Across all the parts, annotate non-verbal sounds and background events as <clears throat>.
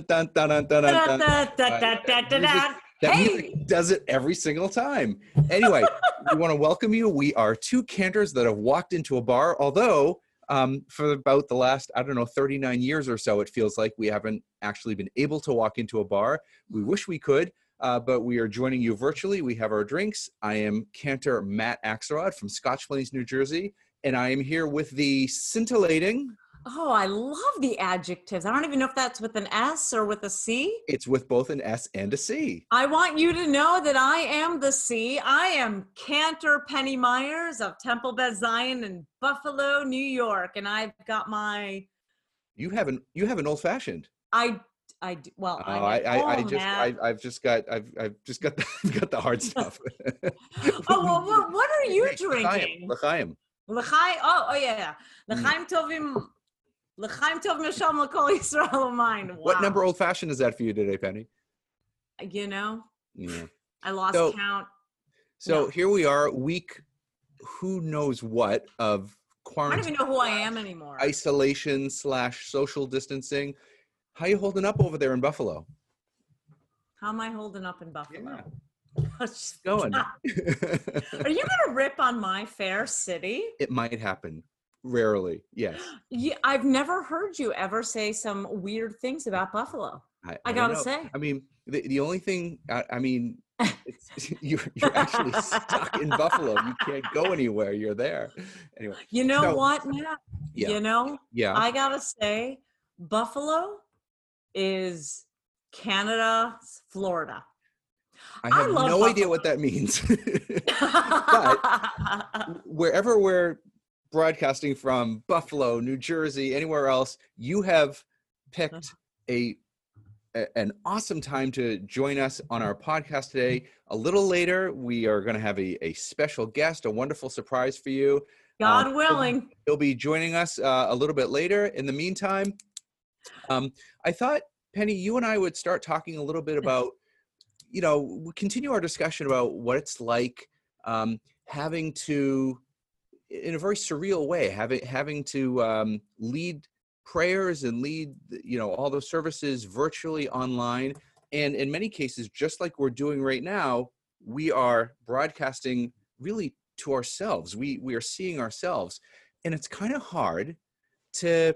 dun dun dun dun dun dun. Da-da-da-da-da-da-da. That Hey! music does it every single time. Anyway, <laughs> we want to welcome you. We are two cantors that have walked into a bar, although um, for about the last, I don't know, 39 years or so, it feels like we haven't actually been able to walk into a bar. We wish we could, uh, but we are joining you virtually. We have our drinks. I am Cantor Matt Axelrod from Scotch Plains, New Jersey, and I am here with the scintillating, Oh, I love the adjectives. I don't even know if that's with an S or with a C. it's with both an S and a C. I want you to know that I am the C. I am Cantor Penny Myers of Temple Beth Zion in Buffalo, New York, and I've got my You have an you have an old fashioned. I I do- well Oh, I, I, I just, I, I've just got, I've, I've just got, the, <laughs> got the hard <laughs> stuff. oh well, what, what are <laughs> you Hey, drinking? L'chaim. L'chaim. Oh, oh yeah, yeah. Mm. L'chaim tovim. L'chaim Hashem l'kol Yisrael mine. What number old fashioned is that for you today, Penny? Uh, you know, Yeah. I lost So- count. So No. here we are, week, who knows what of quarantine. I don't even know who I am anymore. isolation slash social distancing. How you holding up over there in Buffalo? How am I holding up in Buffalo? <laughs> Just going. <laughs> Are you gonna rip on my fair city? it might happen. Rarely, yes. Yeah, I've never heard you ever say some weird things about Buffalo. I don't gotta know. say. I mean, the, the only thing, I, I mean, it's, <laughs> <laughs> you're, you're actually stuck in Buffalo. You can't go anywhere. You're there. Anyway, You know So- what, Matt? yeah, You know, yeah. I gotta say, Buffalo is Canada's Florida. I I have love no idea what that means. <laughs> But wherever we're broadcasting from, Buffalo, New Jersey, anywhere else, you have picked a, a- an awesome time to join us on our podcast today. A little later, we are going to have a, a special guest, a wonderful surprise for you. God Um, willing. He'll be joining us uh, a little bit later. In the meantime, um, I thought Penny, you and I would start talking a little bit about, you know, we continue our discussion about what it's like um, having to, in a very surreal way, having having to um, lead prayers and lead, you know, all those services virtually online, and in many cases, just like we're doing right now, we are broadcasting really to ourselves. We we are seeing ourselves, and it's kind of hard to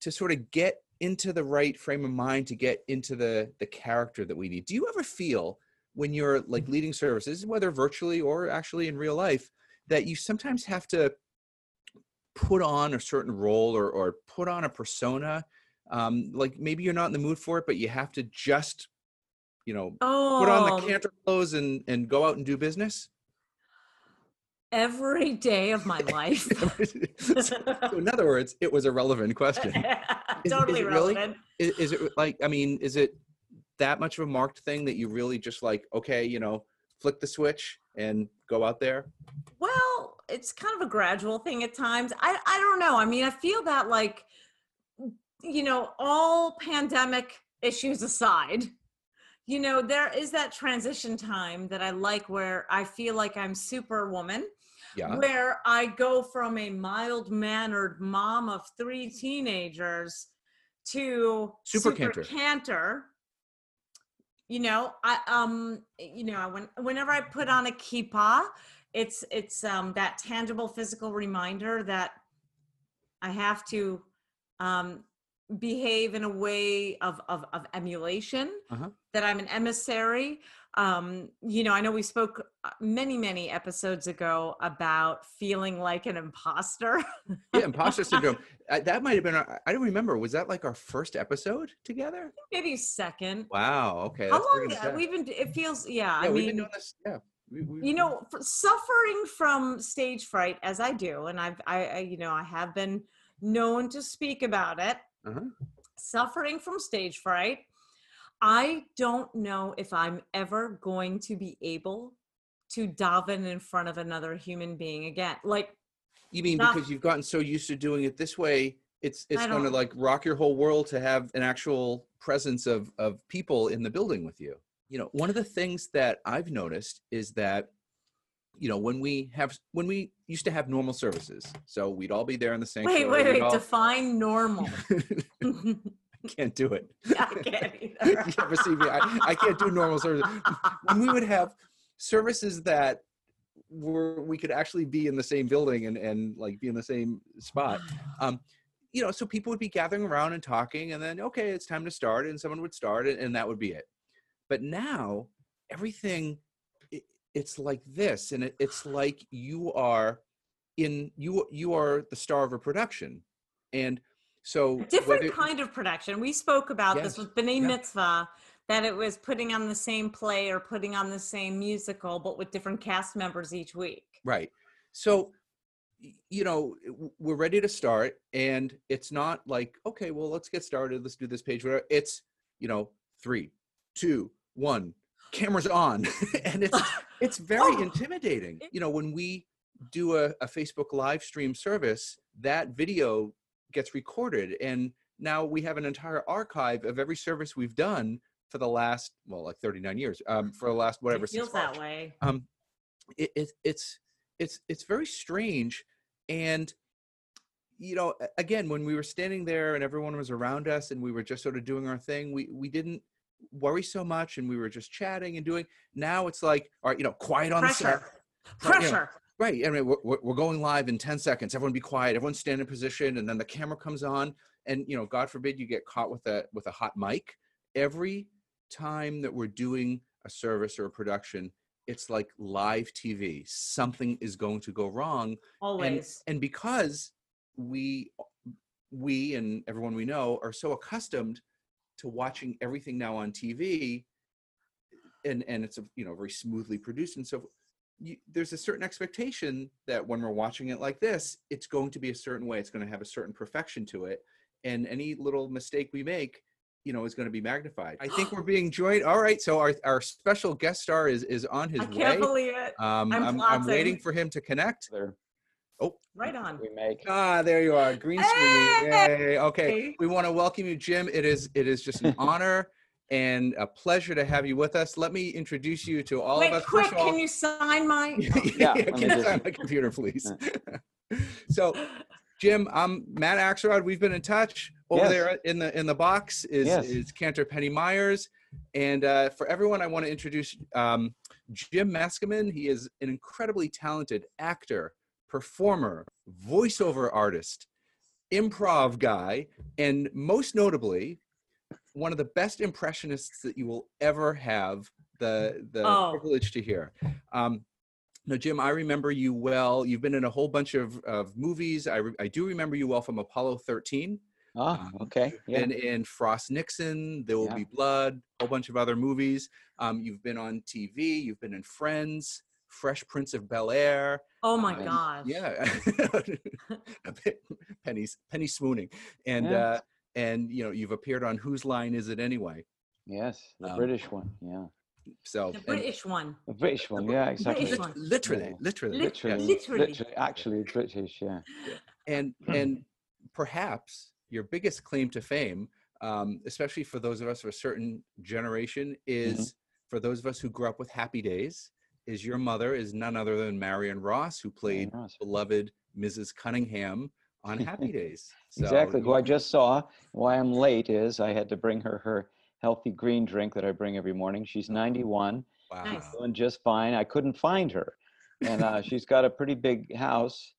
to sort of get into the right frame of mind to get into the the character that we need. Do you ever feel when you're like leading services, whether virtually or actually in real life, that you sometimes have to put on a certain role or or put on a persona? Um, like maybe you're not in the mood for it, but you have to just, you know, Oh, put on the cantor clothes and and go out and do business. every day of my life. so, <laughs> so in other words, it was a relevant question. <laughs> Is- totally is it really? is, is it like i mean is it that much of a marked thing that you really just like okay you know flick the switch and go out there Well, it's kind of a gradual thing at times. I I don't know. I mean, I feel that like you know, all pandemic issues aside, you know, there is that transition time that I like where I feel like I'm superwoman, yeah where I go from a mild-mannered mom of three teenagers to Super cantor. cantor. You know, I um, you know, I when whenever I put on a kippah, it's it's um that tangible physical reminder that I have to um behave in a way of of, of emulation Uh-huh. that I'm an emissary. Um, you know, I know we spoke uh, many, many episodes ago about feeling like an imposter. yeah imposter <laughs> syndrome that might have been our, i don't remember was that like our first episode together Maybe second. wow okay How long? We've been. It feels. Yeah. yeah I we've been mean, doing this yeah we, we, you know, suffering from stage fright as I do, and I've, I, I, you know, I have been known to speak about it. Uh-huh. Suffering from stage fright. I don't know if I'm ever going to be able to daven in front of another human being again. Like, you mean not- because you've gotten so used to doing it this way it's it's going to like rock your whole world to have an actual presence of of people in the building with you you know one of the things that i've noticed is that you know when we have when we used to have normal services so we'd all be there in the same wait, wait, wait. all- Define normal. <laughs> I can't do it. <laughs> I can't <laughs> you either. ever see me? I, I can't do normal services When we would have services that were we could actually be in the same building and and like be in the same spot. <sighs> Um, you know, so people would be gathering around and talking, and then okay, it's time to start, and someone would start, and, and that would be it. But now everything, it's like this, and it, it's like you are in you you are the star of a production, and so A different whether- kind of production. We spoke about this with B'nai yeah. Mitzvah, that it was putting on the same play or putting on the same musical, but with different cast members each week. Right. So, you know, we're ready to start, and it's not like, okay, well, let's get started. Let's do this page. Whatever. It's, you know, three, two, one, cameras on, <laughs> and it's <laughs> it's very Oh. intimidating. You know, when we do a, a Facebook live stream service, that video gets recorded, and now we have an entire archive of every service we've done for the last, well, like 39 years, um, for the last whatever. it feels that way. um it, it it's it's it's very strange and you know again when we were standing there and everyone was around us and we were just sort of doing our thing we we didn't worry so much and we were just chatting and doing now it's like all right you know quiet on the set Pressure. Right, yeah. Pressure. right i mean we're, we're going live in 10 seconds everyone be quiet everyone stand in position and then the camera comes on and you know god forbid you get caught with a with a hot mic every time that we're doing a service or a production it's like live tv something is going to go wrong Always. and because we we and everyone we know are so accustomed to watching everything now on tv and and it's a you know very smoothly produced and so you, there's a certain expectation that when we're watching it like this it's going to be a certain way it's going to have a certain perfection to it and any little mistake we make you know is going to be magnified. I think <gasps> we're being joined all right so our, our special guest star is is on his I way. can't believe it. um, I'm I'm, I'm waiting for him to connect. There Oh, right on. we make. Ah, there you are, green screen. Yay. Okay, we want to welcome you, Jim. It is it is just an <laughs> honor and a pleasure to have you with us. Let me introduce you to all Wait, of us. quick, First of all, can you sign my? <laughs> Yeah, let can you just- sign my computer, please? <laughs> so, Jim, I'm Matt Axelrod. We've been in touch. Over Yes. there in the in the box is Yes. is Cantor Penny Myers, and uh, for everyone, I want to introduce um, Jim Meskimen. He is an incredibly talented actor, performer, voiceover artist, improv guy, and most notably, one of the best impressionists that you will ever have the the Oh. privilege to hear. Um, no, Jim, I remember you well. You've been in a whole bunch of, of movies. I, re- I do remember you well from Apollo 13 Ah, Um, okay. Yeah. and in Frost Nixon, There Will Yeah. Be Blood, a whole bunch of other movies. Um, you've been on TV, you've been in Friends, Fresh Prince of Bel Air. Oh my Um, gosh. Yeah. <laughs> Penny's Penny swooning. And Yeah. uh and you know, you've appeared on Whose Line Is It Anyway? yes, the um, British one. Yeah, So The British one. the British one. Yeah, exactly. British one. literally, Yeah. literally, Lit- yes. Literally, Literally. literally, actually British. Yeah. and <clears throat> and perhaps your biggest claim to fame um, especially for those of us of a certain generation is for those of us who grew up with happy days is your mother is none other than marion ross who played beloved mrs cunningham on happy <laughs> days So exactly. Who I just saw. Why I'm late is I had to bring her her healthy green drink that I bring every morning. She's 91, wow Nice. doing just fine. I couldn't find her, and uh, she's got a pretty big house.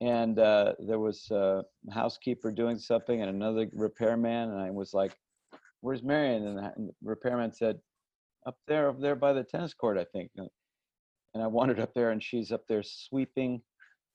And uh, there was a housekeeper doing something, and another repairman, and I was like, "Where's Marion?" And the and the repairman said, "Up there, up there by the tennis court, I think." And and I wandered up there, and she's up there sweeping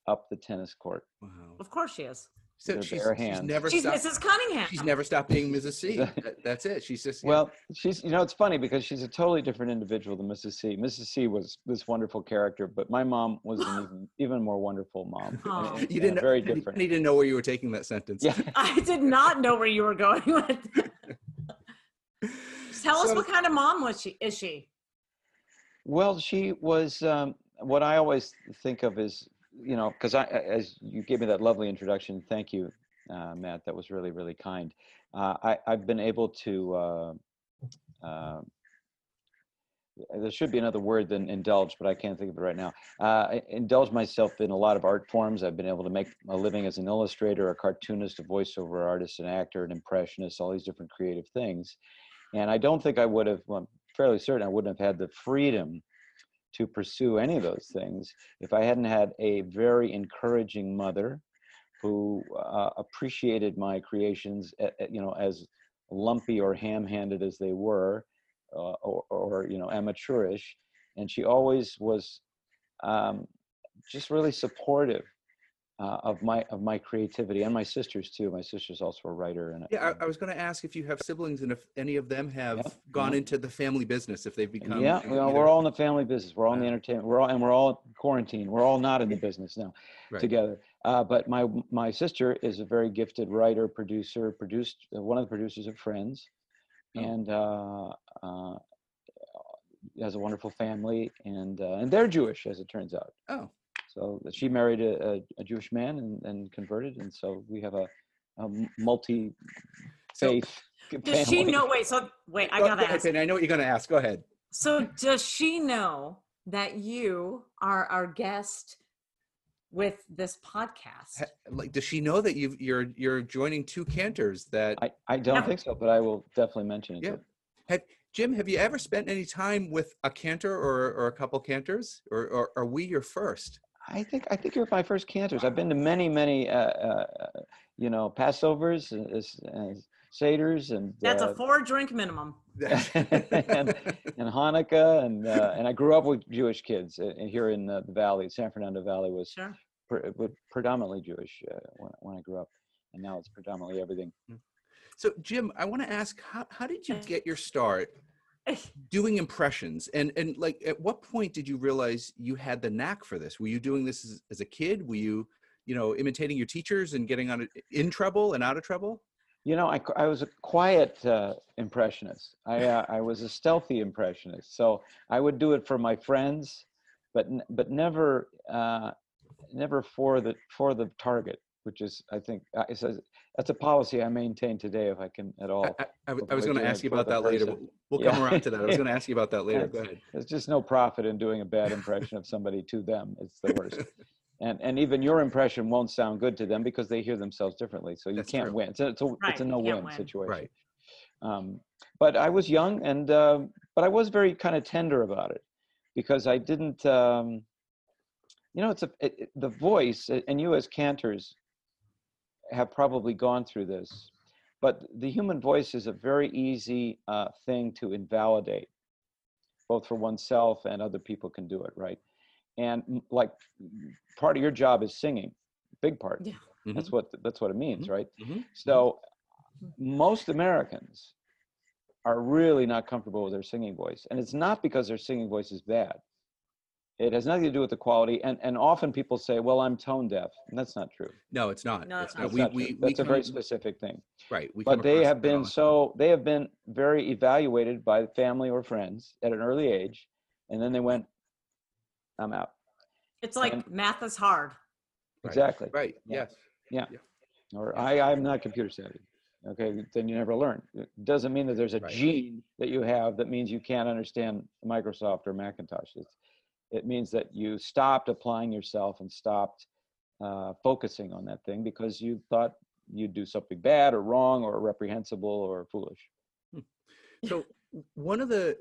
up the tennis court. wow Of course she is. so she's, bare she's hands. never She's stopped Mrs. Cunningham. she's never stopped being mrs c That- that's it she's just yeah. Well, she's you know it's funny because she's a totally different individual than Mrs. C. Mrs. C was this wonderful character, but my mom was an <gasps> even even more wonderful mom. and- and- <laughs> you and didn't very different. Penny didn't know where you were taking that sentence Yeah. <laughs> I did not know where you were going with. <laughs> Tell us what kind of mom was she? Is she? Well, she was um, what I always think of as you know because I as you gave me that lovely introduction. Thank you, uh, Matt. That was really really kind. Uh, I I've been able to. Uh, uh, there should be another word than indulge, but I can't think of it right now. Uh, indulge myself in a lot of art forms. I've been able to make a living as an illustrator, a cartoonist, a voiceover artist, an actor, an impressionist, all these different creative things. And I don't think I would have, well, fairly certain I wouldn't have had the freedom to pursue any of those things if I hadn't had a very encouraging mother who uh, appreciated my creations, you know, as lumpy or ham-handed as they were, uh, or, or, you know, amateurish, and she always was um, just really supportive uh, of my of my creativity and my sisters too. My sister's also a writer. And Yeah, I, I was going to ask if you have siblings and if any of them have Yeah, gone yeah. into the family business, if they've become. yeah, you well, know, we're all in the family business. We're all in the entertainment. We're all and we're all quarantined. We're all not in the business now Right. together. Uh, but my my sister is a very gifted writer, producer, produced uh, one of the producers of Friends, Oh. and uh, uh, has a wonderful family, and uh, and they're Jewish as it turns out. Oh, So she married a, a, Jewish man and, and converted, and so we have a, a multi faith Does she know? Wait, so wait, I Go- gotta go ahead, ask. I know what you're going to ask. Go ahead. So does she know that you are our guest with this podcast? Like, does she know that you've, you're you're joining two cantors? That I, I don't Yeah. think so, but I will definitely mention it. Yeah. have Jim? Have you ever spent any time with a cantor or or a couple cantors, or, or are we your first? I think I think you're my first cantors. I've been to many, many, uh, uh, uh, you know, Passovers, and, and Seders, and That's uh, a four drink minimum. <laughs> <laughs> and, and Hanukkah, and uh, and I grew up with Jewish kids uh, here in uh, the Valley. San Fernando Valley was Sure. pre- was predominantly Jewish uh, when when I grew up, and now it's predominantly everything. so, Jim, I want to ask how how did you get your start <laughs> doing impressions and and like at what point did you realize you had the knack for this were you doing this as, as a kid were you you know imitating your teachers and getting on in trouble and out of trouble You know, I, I was a quiet uh, impressionist. I, uh, I was a stealthy impressionist. So I would do it for my friends, but but never uh, never for the for the target, which is I think uh, it says that's a policy I maintain today if I can at all. I before was going to ask you about the that later person. we'll, we'll Yeah. come around to that i was going <laughs> to ask you about that later go ahead There's just no profit in doing a bad impression of somebody to them. It's the worst. <laughs> And and even your impression won't sound good to them because they hear themselves differently. So you That's can't true. win. It's a, it's a, Right, it's a no-win win. situation. right Um, but I was young and uh, but I was very kind of tender about it because I didn't. Um, you know, it's a it, it- the voice, and you as cantors have probably gone through this, but the human voice is a very easy uh, thing to invalidate, both for oneself and other people can do it, right? And like part of your job is singing, big part. Yeah. That's what that's what it means, right? Mhm. So most Americans are really not comfortable with their singing voice. And it's not because their singing voice is bad. It has nothing to do with the quality. And, and often people say, well, I'm tone deaf. And that's not true. no it's not No, it's It's not. That's, we, not we, true. we that's a very specific thing. right we But they have been so, they have been very evaluated by family or friends at an early age. And then they went, I'm out. It's like And- math is hard. Right. Exactly. right Yes. Yeah. yes Or I, I'm not computer savvy. Okay, then you never learn. It doesn't mean that there's a Right. gene that you have that means you can't understand Microsoft or Macintosh. It's, it means that you stopped applying yourself and stopped uh, focusing on that thing because you thought you'd do something bad or wrong or reprehensible or foolish. So one of the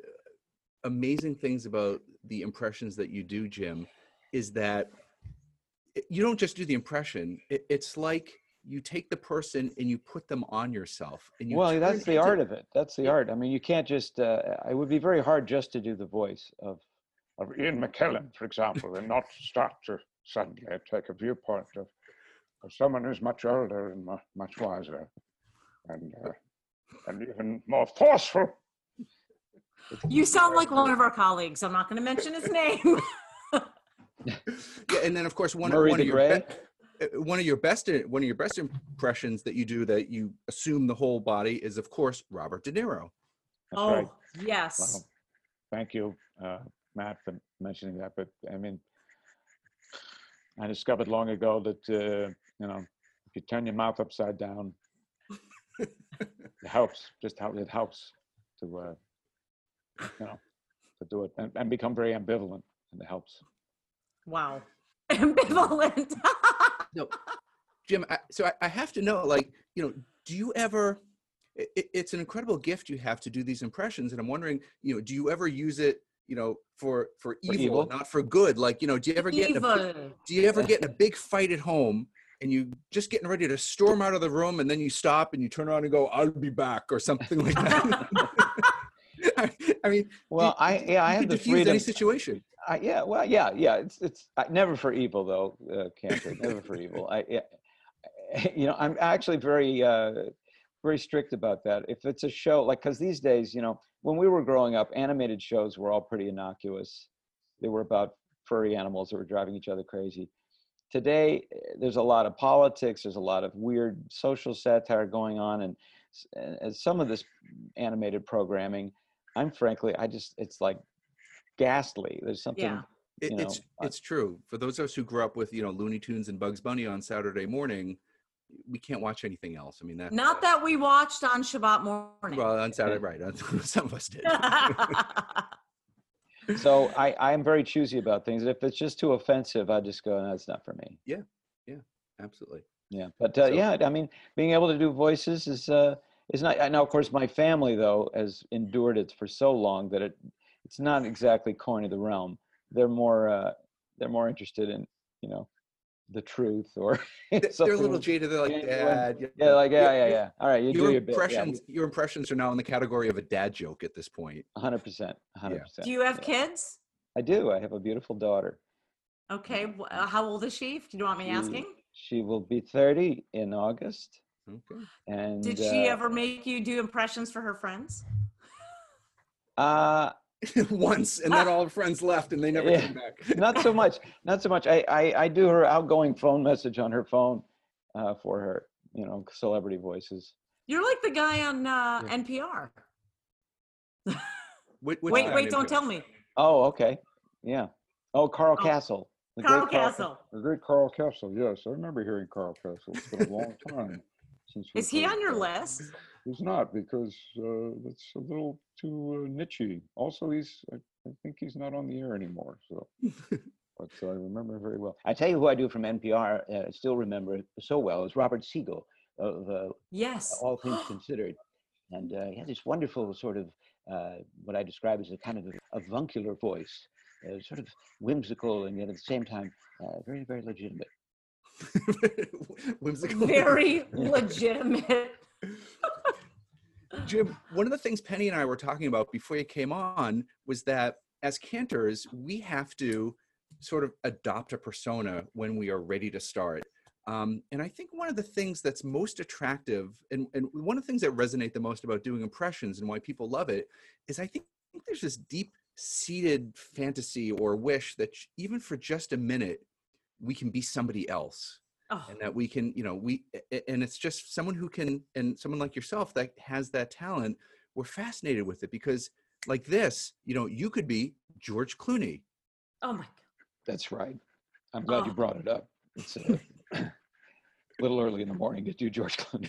amazing things about the impressions that you do, Jim, is that you don't just do the impression. It, it's like you take the person and you put them on yourself. And you well, that's the art of it. That's the Yeah. art. I mean, you can't just. Uh, it would be very hard just to do the voice of. Of Ian McKellen, for example, and not start to suddenly take a viewpoint of, of someone who's much older and mu- much wiser and, uh, and even more forceful. You sound like one of our colleagues. I'm not going to mention his name. <laughs> Yeah, and then of course one, Murray one of your be- uh, one of your best one of your best impressions that you do that you assume the whole body is of course Robert De Niro. That's oh, right. yes. Well, thank you, uh, Matt, for mentioning that. But I mean, I discovered long ago that, uh, you know, if you turn your mouth upside down, it helps, just how it helps to, uh, you know, to do it and, and become very ambivalent, and it helps. Wow. <laughs> Ambivalent. No, Jim. I, so I, I have to know, like, you know, do you ever? i i- it's an incredible gift you have to do these impressions, and I'm wondering, you know, do you ever use it, you know, for for evil, evil? not for good? Like, you know, do you ever get in a, do you ever get in a <laughs> big fight at home? And you just getting ready to storm out of the room, and then you stop and you turn around and go, "I'll be back," or something like that. I, <laughs> I mean, Well, I yeah, I have could the freedom. any situation. I, yeah, well, yeah, yeah. It's it's I, never for evil though, uh, Cantor. never for evil. I, yeah, <laughs> you know, I'm actually very uh, very strict about that. If it's a show like, because these days, you know, when we were growing up, animated shows were all pretty innocuous. They were about furry animals that were driving each other crazy. Today, eh, there's a lot of politics. There's a lot of weird social satire going on, and, s- and and some of this animated programming, I'm frankly, I just it's like ghastly. There's something. Yeah. It, you it's know, I- it's true. For those of us who grew up with you know Looney Tunes and Bugs Bunny on Saturday morning, we can't watch anything else. I mean that. Not that we watched on Shabbat morning. Well, on Saturday, <laughs> right? <laughs> Some of us did. <laughs> so I, I am very choosy about things. If it's just too offensive, I just go, that's not for me. Yeah, yeah, absolutely. Yeah. But uh, So- yeah, I mean, being able to do voices is uh, is not. Now, of course, my family though has endured it for so long that it it's not exactly coin of the realm. They're more uh, they're more interested in you know the truth or <laughs> They- They're a little with- jaded. They're like, Dad. you yeah, like yeah, yeah, yeah. All right, you Your do your bit. impressions, your impressions are now in the category of a dad joke at this point. Hundred percent, hundred percent. Do you have kids? I do. I have a beautiful daughter. Okay. wh- uh, How old is she? Do you want me She- asking? She will be thirty in August. Okay. And Did she uh, ever make you do impressions for her friends? Uh, <laughs> Once, and then all her friends left, and they never Yeah. came back. <laughs> not so much. Not so much. I, I, I do her outgoing phone message on her phone uh, for her. You know, celebrity voices. You're like the guy on uh, NPR. <laughs> Wait, which Wait, wait, don't you? tell me. Oh, okay. Yeah. Oh, Carl Oh, Kasell. The Carl great Kasell. The great Carl Kasell. Yes, I remember hearing Carl Kasell. It's been a long time since. Is he on your Carl. list? He's not because uh, that's a little too uh, nichey. Also, he's I, I think he's not on the air anymore. So, <laughs> but I remember very well. I tell you who I do from NPR. Uh, still remember it so well is Robert Siegel of uh, Yes. All Things <gasps> Considered, and uh, he had this wonderful sort of uh, what I describe as a kind of avuncular voice, uh, sort of whimsical and yet at the same time uh, very very legitimate. <laughs> <laughs> Whimsical. Very legitimate. Jim, one of the things Penny and I were talking about before you came on was that as cantors, we have to sort of adopt a persona when we are ready to start. Um, and I think one of the things that's most attractive and, and one of the things that resonate the most about doing impressions and why people love it is I think there's this deep seated fantasy or wish that even for just a minute, we can be somebody else Oh, and that we can you know we a- a- and it's just someone who can and someone like yourself that has that talent we're fascinated with it because like this you know you could be george clooney oh my god That's right. I'm glad you Oh. brought it up. It's uh, a <coughs> little early in the morning to do George Clooney.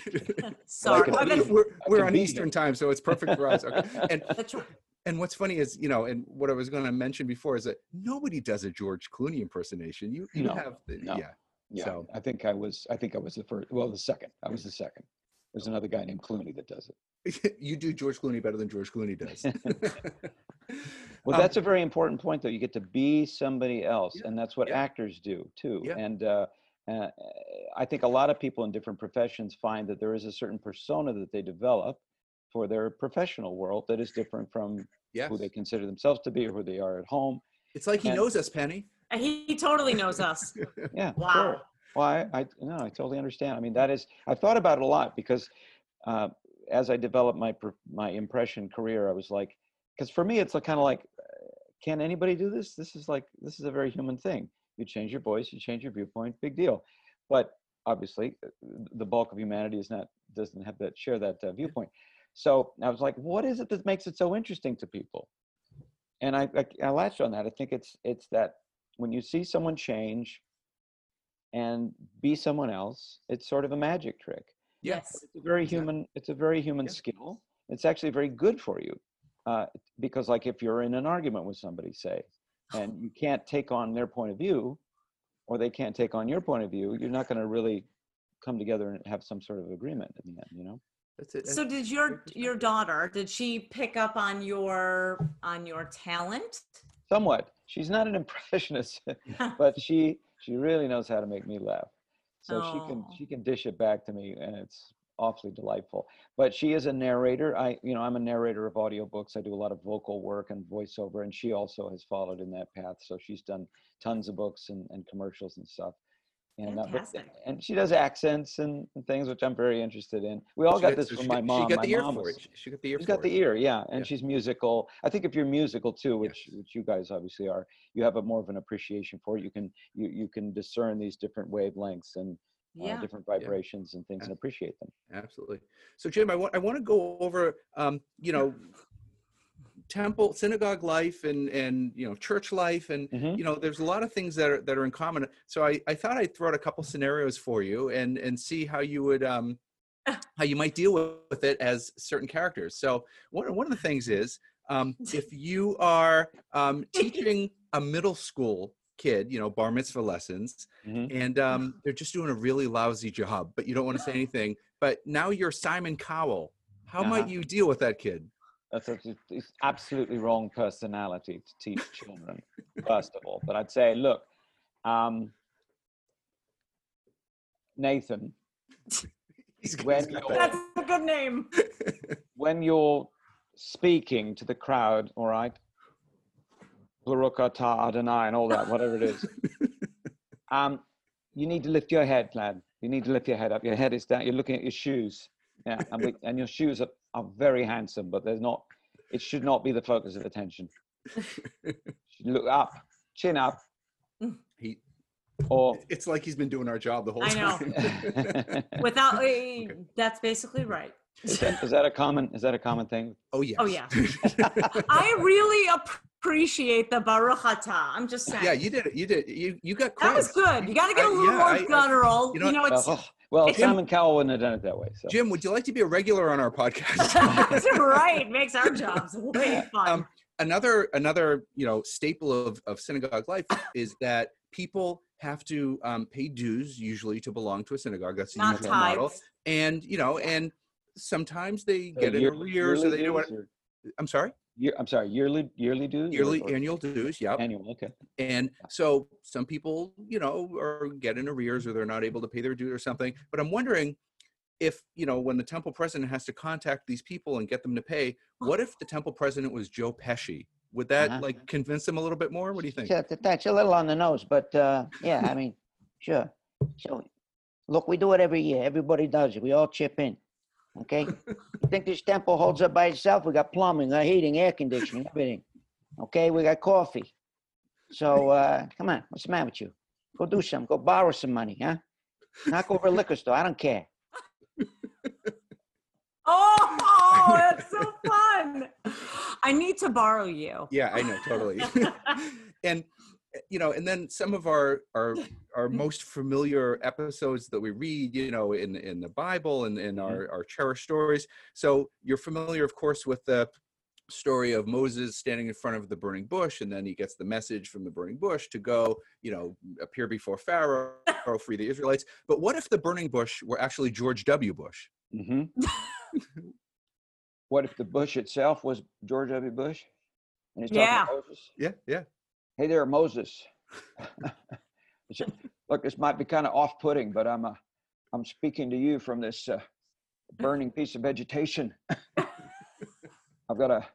<laughs> <laughs> Sorry. can I've we're, we're on eastern him. time so it's perfect for us okay. <laughs> and that's right. and what's funny is you know and what i was going to mention before is that nobody does a george clooney impersonation you you No, have the, no. yeah Yeah, So- I think I was. I think I was the first. Well, the second. I was the second. There's another guy named Clooney that does it. <laughs> you do george clooney better than george clooney does <laughs> <laughs> Well, Um, that's a very important point, though. You get to be somebody else, Yeah, and that's what yeah. actors do too. Yeah. And uh, uh, I think a lot of people in different professions find that there is a certain persona that they develop for their professional world that is different from yes who they consider themselves to be or who they are at home. it's like he and- knows us penny He, he totally knows us. <laughs> Yeah. Wow. Sure. Well, I, I no, I totally understand. I mean, that is, I thought about it a lot because uh, as I developed my my impression career, I was like, because for me, it's like, kind of like, uh, can anybody do this? This is like, this is a very human thing. You change your voice, you change your viewpoint, big deal. But obviously, uh, the bulk of humanity is not doesn't have that share that uh, viewpoint. So I was like, what is it that makes it so interesting to people? And I, I I latched on that. I think it's it's that when you see someone change and be someone else, it's sort of a magic trick. yeah Yes. It's a very human. It's a very human Yeah. skill. It's actually very good for you uh, because like if you're in an argument with somebody, say, and you can't take on their point of view, or they can't take on your point of view, you're not going to really come together and have some sort of agreement in the end. You know. That's it. So did your your daughter? Did she pick up on your on your talent? Somewhat. She's not an impressionist, <laughs> <laughs> but she she really knows how to make me laugh. So she can Oh. she can dish it back to me, and it's awfully delightful. But she is a narrator. I you know I'm a narrator of audiobooks. I do a lot of vocal work and voiceover, and she also has followed in that path. So she's done tons of books and, and commercials and stuff. And, uh, but- and she does accents and, and things which I'm very interested in. We all She got this so from she my mom. She got My the ear mom for it. She- got the ear She's got the ear, yeah, and Yeah. she's musical. I think if you're musical too, which which you guys obviously are, you have a more of an appreciation for it. You can you you can discern these different wavelengths and uh, different vibrations and things and appreciate them. Absolutely. So Jim, I want I want to go over um, you know temple synagogue life and and you know church life and Mhm. you know there's a lot of things that are that are in common. So I I thought I'd throw out a couple scenarios for you and and see how you would um <laughs> how you might deal with, with it as certain characters. So one one of the things is um, if <laughs> you are um, teaching a middle school kid, you know, bar mitzvah lessons, Mhm. and um, they're just doing a really lousy job, but you don't want to say <laughs> anything. But now you're Simon Cowell. How might Uh-huh. you deal with that kid? That's a, it's absolutely wrong personality to teach children, first of all. But I'd say, look, um, Nathan, <laughs> He's When he's you're- That's a good name. <laughs> when you're speaking to the crowd, all right, Baruch atah Adonai and all that, whatever it is, <laughs> um, you need to lift your head, lad. You need to lift your head up. Your head is down. You're looking at your shoes. Yeah, and, we, and your shoes are, are very handsome, but there's not. It should not be the focus of attention. <laughs> Look up, chin up, <laughs> He, or it's like he's been doing our job the whole time. I know. <laughs> Without eh, that's basically right. is, that, is that a common? Is that a common thing? oh yeah. Oh, yeah. I really appreciate the Baruch Atah. I'm just saying. yeah, you did it. You did. You you got that was good. You got to get a I- little yeah, more I- I- guttural. you You know know, what? it's Oh, well, Jim, Simon Cowell wouldn't have done it that way. So. Jim, would you like to be a regular on our podcast? <laughs> that's right. Makes our jobs way fun. Um, another another you know staple of, of synagogue life is that people have to um, pay dues usually to belong to a synagogue that's Not usual model and you know and sometimes they Uh, get in year- arrears or yearly they do what dues or i'm sorry year, I'm sorry, yearly yearly dues. yearly or annual dues yep annual. Okay. and so some people you know are get in arrears or they're not able to pay their due or something but i'm wondering if you know when the temple president has to contact these people and get them to pay what if the temple president was joe pesci would that Uh-huh. like convince them a little bit more what do you think So th- that's a little on the nose, but uh, yeah, I mean, sure. So, look, we do it every year. Everybody does it. We all chip in. Okay. you think this temple holds up by itself? We got plumbing, uh, heating, air conditioning, everything. Okay. We got coffee. So, uh, come on. What's the matter with you? Go do something. Go borrow some money, huh? Knock over a liquor store. I don't care. <laughs> oh, that's so fun. I need to borrow you. Yeah, I know totally. <laughs> <laughs> and you know, and then some of our our our <laughs> most familiar episodes that we read, you know, in in the Bible and in our our cherished stories. So you're familiar, of course, with the story of Moses standing in front of the burning bush, and then he gets the message from the burning bush to go, you know, appear before Pharaoh, <laughs> free the Israelites. But what if the burning bush were actually George W. Bush? hmm <laughs> what if the bush itself was George W. Bush? And he's talking Yeah. Yeah, yeah. Hey there, Moses. <laughs> Look, this might be kind of off-putting, but I'm uh, I'm speaking to you from this uh, burning piece of vegetation. <laughs> I've got a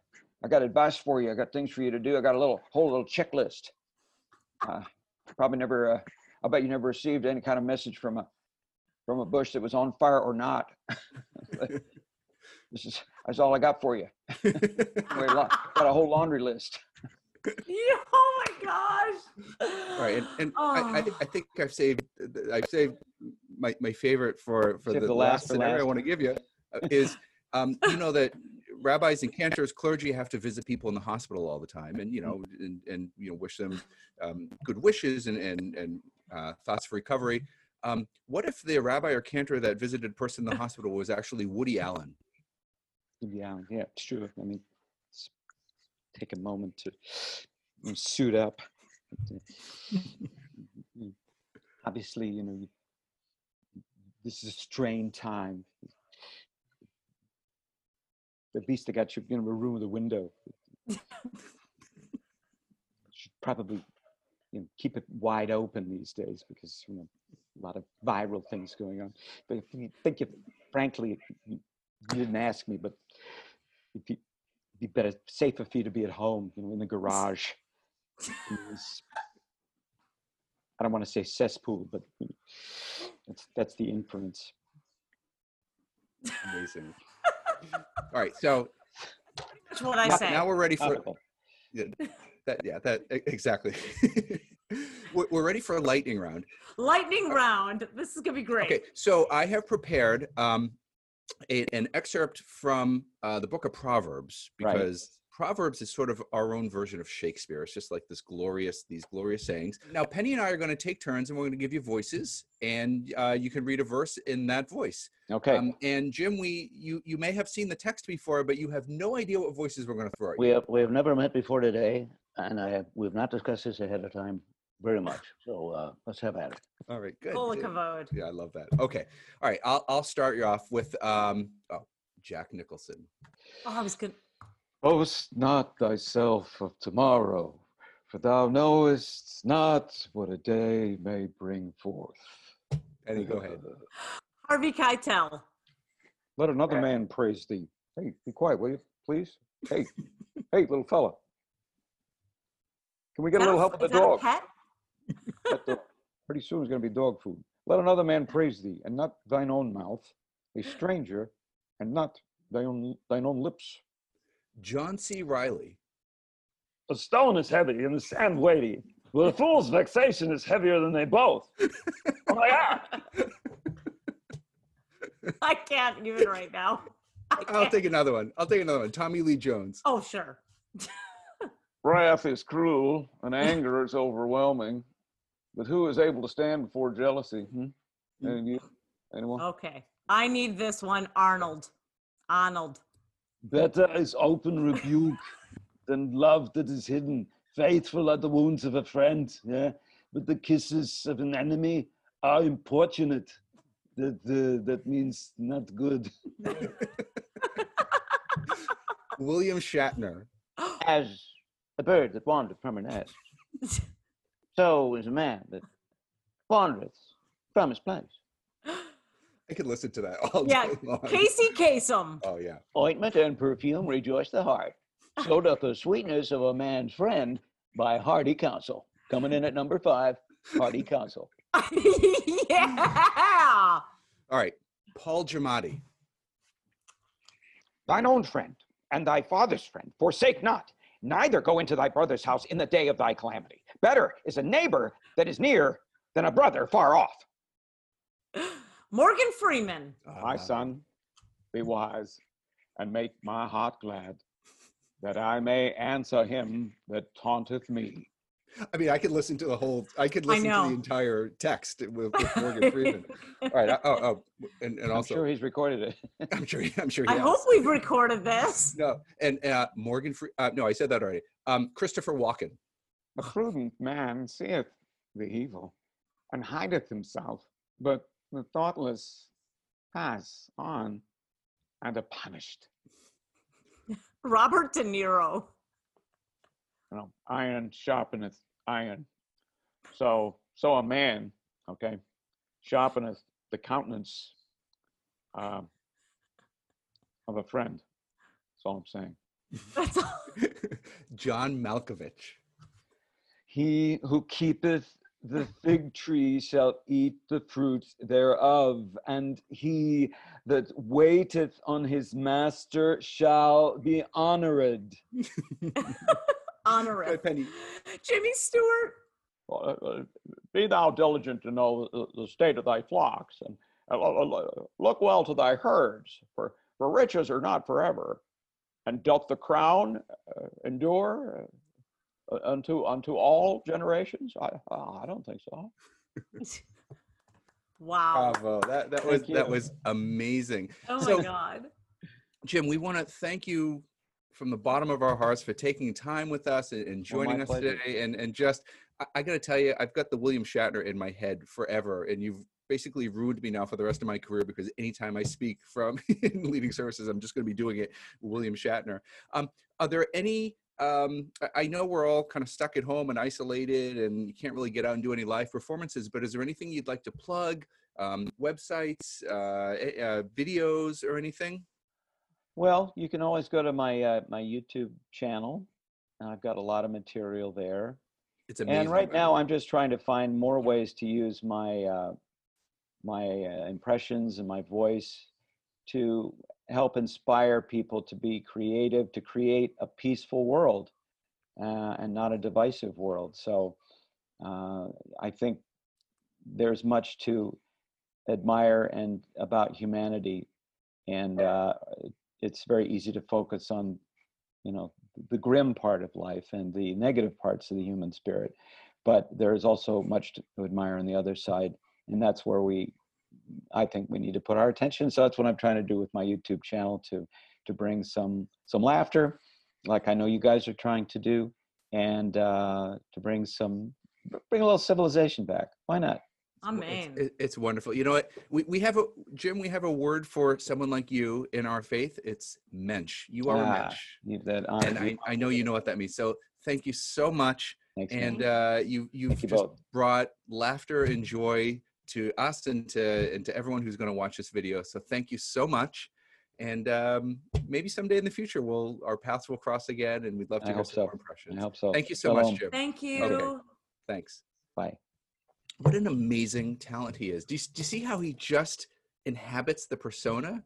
I got advice for you. I got things for you to do. I got a little whole little checklist. Uh, probably never. Uh, I bet you never received any kind of message from a from a bush that was on fire or not. <laughs> this is that's all I got for you. Got a whole laundry list. Yeah, oh my gosh. right and, and I, I, Oh. I think i've saved i've saved my, my favorite for for the, the last last for scenario i want to give you uh, is um, you know that rabbis and cantors clergy have to visit people in the hospital all the time and you know and, and you know wish them um, good wishes and and, and uh, thoughts for recovery um, what if the rabbi or cantor that visited person in the hospital was actually woody allen Yeah, yeah, it's true. I mean, take a moment to mm, suit up. <laughs> Obviously, you know, this is a strained time. At least I got you in a room with a window. <laughs> Should probably you know, keep it wide open these days because you know a lot of viral things going on. But if you think, if, frankly, you you didn't ask me, but if you, it'd be better, safer for you to be at home, you know, in the garage. In I don't want to say cesspool, but that's that's the inference. Amazing. All right, so That's what I now, say. now we're ready for Topical. yeah, that. Yeah, that exactly. <laughs> we're, we're ready for a lightning round. Lightning round. This is gonna be great. Okay, so I have prepared um, a, an excerpt from uh, the book of Proverbs Right. because Proverbs is sort of our own version of Shakespeare. It's just like this glorious, these glorious sayings. Now, Penny and I are going to take turns, and we're going to give you voices, and uh, you can read a verse in that voice. Okay. Um, and Jim, we you you may have seen the text before, but you have no idea what voices we're going to throw at you. We have we have never met before today, and I have we've not discussed this ahead of time very much. So uh, let's have at it. All right, good. Full of good. kavod. Yeah, I love that. Okay, all right. I'll I'll start you off with um oh Jack Nicholson. Oh, I was good. Boast not thyself of tomorrow, for thou knowest not what a day may bring forth. Penny, go ahead. Harvey Keitel. Let another man praise thee. Hey, be quiet, will you, please? Hey, <laughs> hey, little fella. Can we get a Is that little help with the that a dog? pet? The- pretty soon it's going to be dog food. Let another man praise thee, and not thine own mouth, a stranger, and not thine own, thine own lips. John C. Reilly. A stone is heavy and the sand weighty, but a fool's vexation is heavier than they both. Oh my God! <laughs> I can't even right now. <laughs> I I'll take another one. I'll take another one. Tommy Lee Jones. Oh, sure. <laughs> Wrath is cruel and anger is overwhelming, but who is able to stand before jealousy? Hmm? Any you? Anyone? Okay. I need this one, Arnold. Arnold. Better is open rebuke than love that is hidden. Faithful are the wounds of a friend, yeah, but the kisses of an enemy are importunate. That uh, that means not good. <laughs> William Shatner. As a bird that wandereth from her <laughs> nest, so is a man that wandereth from his place. I could listen to that <laughs> all Yeah, day long. Casey Kasem. Oh yeah. Ointment and perfume rejoice the heart. So doth the sweetness of a man's friend by hearty counsel. Coming in at number five, hearty counsel. <laughs> yeah. All right. Paul Giamatti. thine own friend and thy father's friend forsake not neither go into thy brother's house in the day of thy calamity better is a neighbor that is near than a brother far off <laughs> Morgan Freeman. My Uh, son, be wise and make my heart glad, that I may answer him that taunteth me. I mean, I could listen to the whole. I could I listen to the entire text with, with <laughs> Morgan Freeman. All right. Oh, oh, and, and I'm also, sure he's recorded it. <laughs> I'm sure. I'm sure. He I has. hope we've recorded this. No, and uh, Morgan. Fre- uh, no, I said that already. Um, Christopher Walken. A prudent man seeth the evil and hideth himself, but the thoughtless pass on and are punished. <laughs> Robert De Niro. You know, iron sharpeneth iron. So, so a man, okay, sharpeneth the countenance um, of a friend. That's all I'm saying. That's all. <laughs> John Malkovich. He who keepeth the fig tree shall eat the fruit thereof, and he that waiteth on his master shall be honored. <laughs> Honor Go. Penny. Jimmy Stewart. Well, uh, uh, Be thou diligent to know the, the state of thy flocks, and uh, lo- lo- look well to thy herds, for, for riches are not forever. And doth the crown uh, endure uh, uh, unto unto all generations? I uh, I don't think so. <laughs> Wow. Bravo. That that was that was amazing. oh my God. Jim, we want to thank you from the bottom of our hearts for taking time with us and, and Well, joining us pleasure. today. And and just, I, I got to tell you, I've got the William Shatner in my head forever, and you've basically ruined me now for the rest of my career because anytime I speak from <laughs> in leading services, I'm just going to be doing it, William Shatner. Um, are there any? Um, I- know we're all kind of stuck at home and isolated, and you can't really get out and do any live performances. But is there anything you'd like to plug? Um, websites, uh, eh, uh, videos, or anything? Well, you can always go to my uh, my YouTube channel. I've got a lot of material there. It's amazing. And right now. I'm just trying to find more ways to use my uh, my uh, impressions and my voice to help inspire people to be creative, to create a peaceful world, uh, and not a divisive world. So, uh, I think there's much to admire and about humanity, and uh, it's very easy to focus on, you know, the grim part of life and the negative parts of the human spirit but there's also much to admire on the other side and that's where we i think we need to put our attention so that's what i'm trying to do with my youtube channel to to bring some some laughter like i know you guys are trying to do and uh to bring some bring a little civilization back why not I'm It's- It's wonderful. You know what? We, we have a Jim. We have a word for someone like you in our faith. It's mensch. You are a Ah, mensch, you that honor and I, I know you know what that means. So thank you so much. Thanks, man. And uh, you you've you just both. brought laughter and joy to us and to and to everyone who's going to watch this video. So thank you so much. And um, maybe someday in the future, we'll our paths will cross again, and we'd love to I hear some so. more impressions. i hope so Thank you so Shalom. much, Jim. Thank you. Thanks. bye What an amazing talent he is. Do you, do you see how he just inhabits the persona?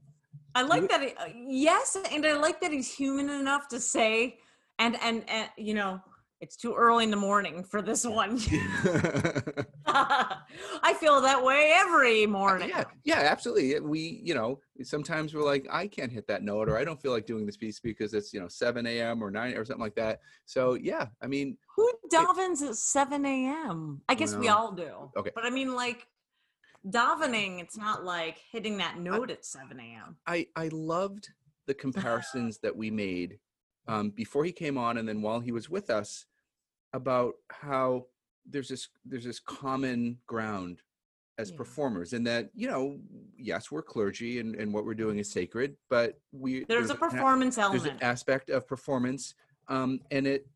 I like that. He, uh, yes, and I like that he's human enough to say, and and and you know, it's too early in the morning for this one. <laughs> <laughs> I feel that way every morning. yeah, yeah, absolutely. We, you know, sometimes we're like, I can't hit that note, or I don't feel like doing this piece because it's, you know, 7 a.m. or 9 or something like that. So, yeah, I mean, Who davens at 7 a.m.? I guess we all do. okay. But I mean, like, davening, it's not like hitting that note at 7 a.m. I I loved the comparisons that we made um, before he came on, and then while he was with us, about how there's this there's this common ground as Yeah. performers, and that you know, yes, we're clergy, and and what we're doing is sacred, but we There's a an a- performance there's element. an aspect of performance um, and it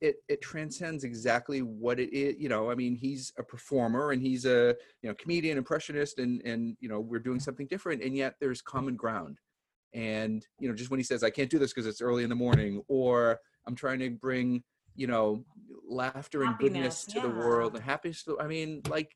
it it transcends exactly what it is you know i mean he's a performer and he's a you know comedian impressionist and and you know we're doing something different and yet there's common ground and you know just when he says i can't do this because it's early in the morning or i'm trying to bring you know laughter and goodness to the world and happiness to, i mean like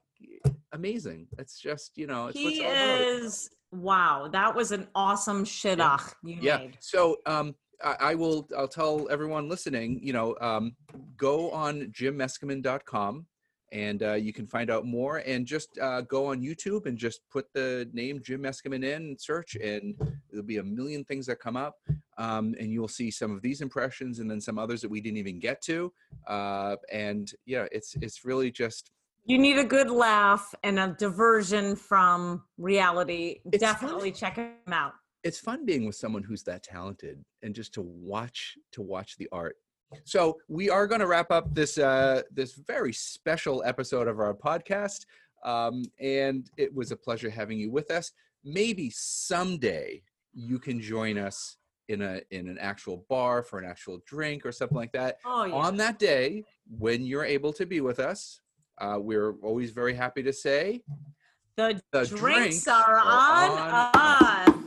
amazing. It's just you know it's he is, wow, that was an awesome shidduch you yeah. made. so um I, I will i'll tell everyone listening you know um go on jimmeskimen.com and uh, you can find out more and just uh, go on youtube and just put the name jim Meskimen in and search and there'll be a million things that come up um, and you'll see some of these impressions and then some others that we didn't even get to uh, and yeah it's it's really just You need a good laugh and a diversion from reality. It's fun. Definitely check them out. it's fun being with someone who's that talented and just to watch to watch the art so we are going to wrap up this uh this very special episode of our podcast um and it was a pleasure having you with us maybe someday you can join us in a in an actual bar for an actual drink or something like that Oh, yeah. on that day when you're able to be with us uh, we're always very happy to say the, the drinks, drinks are are on, on us.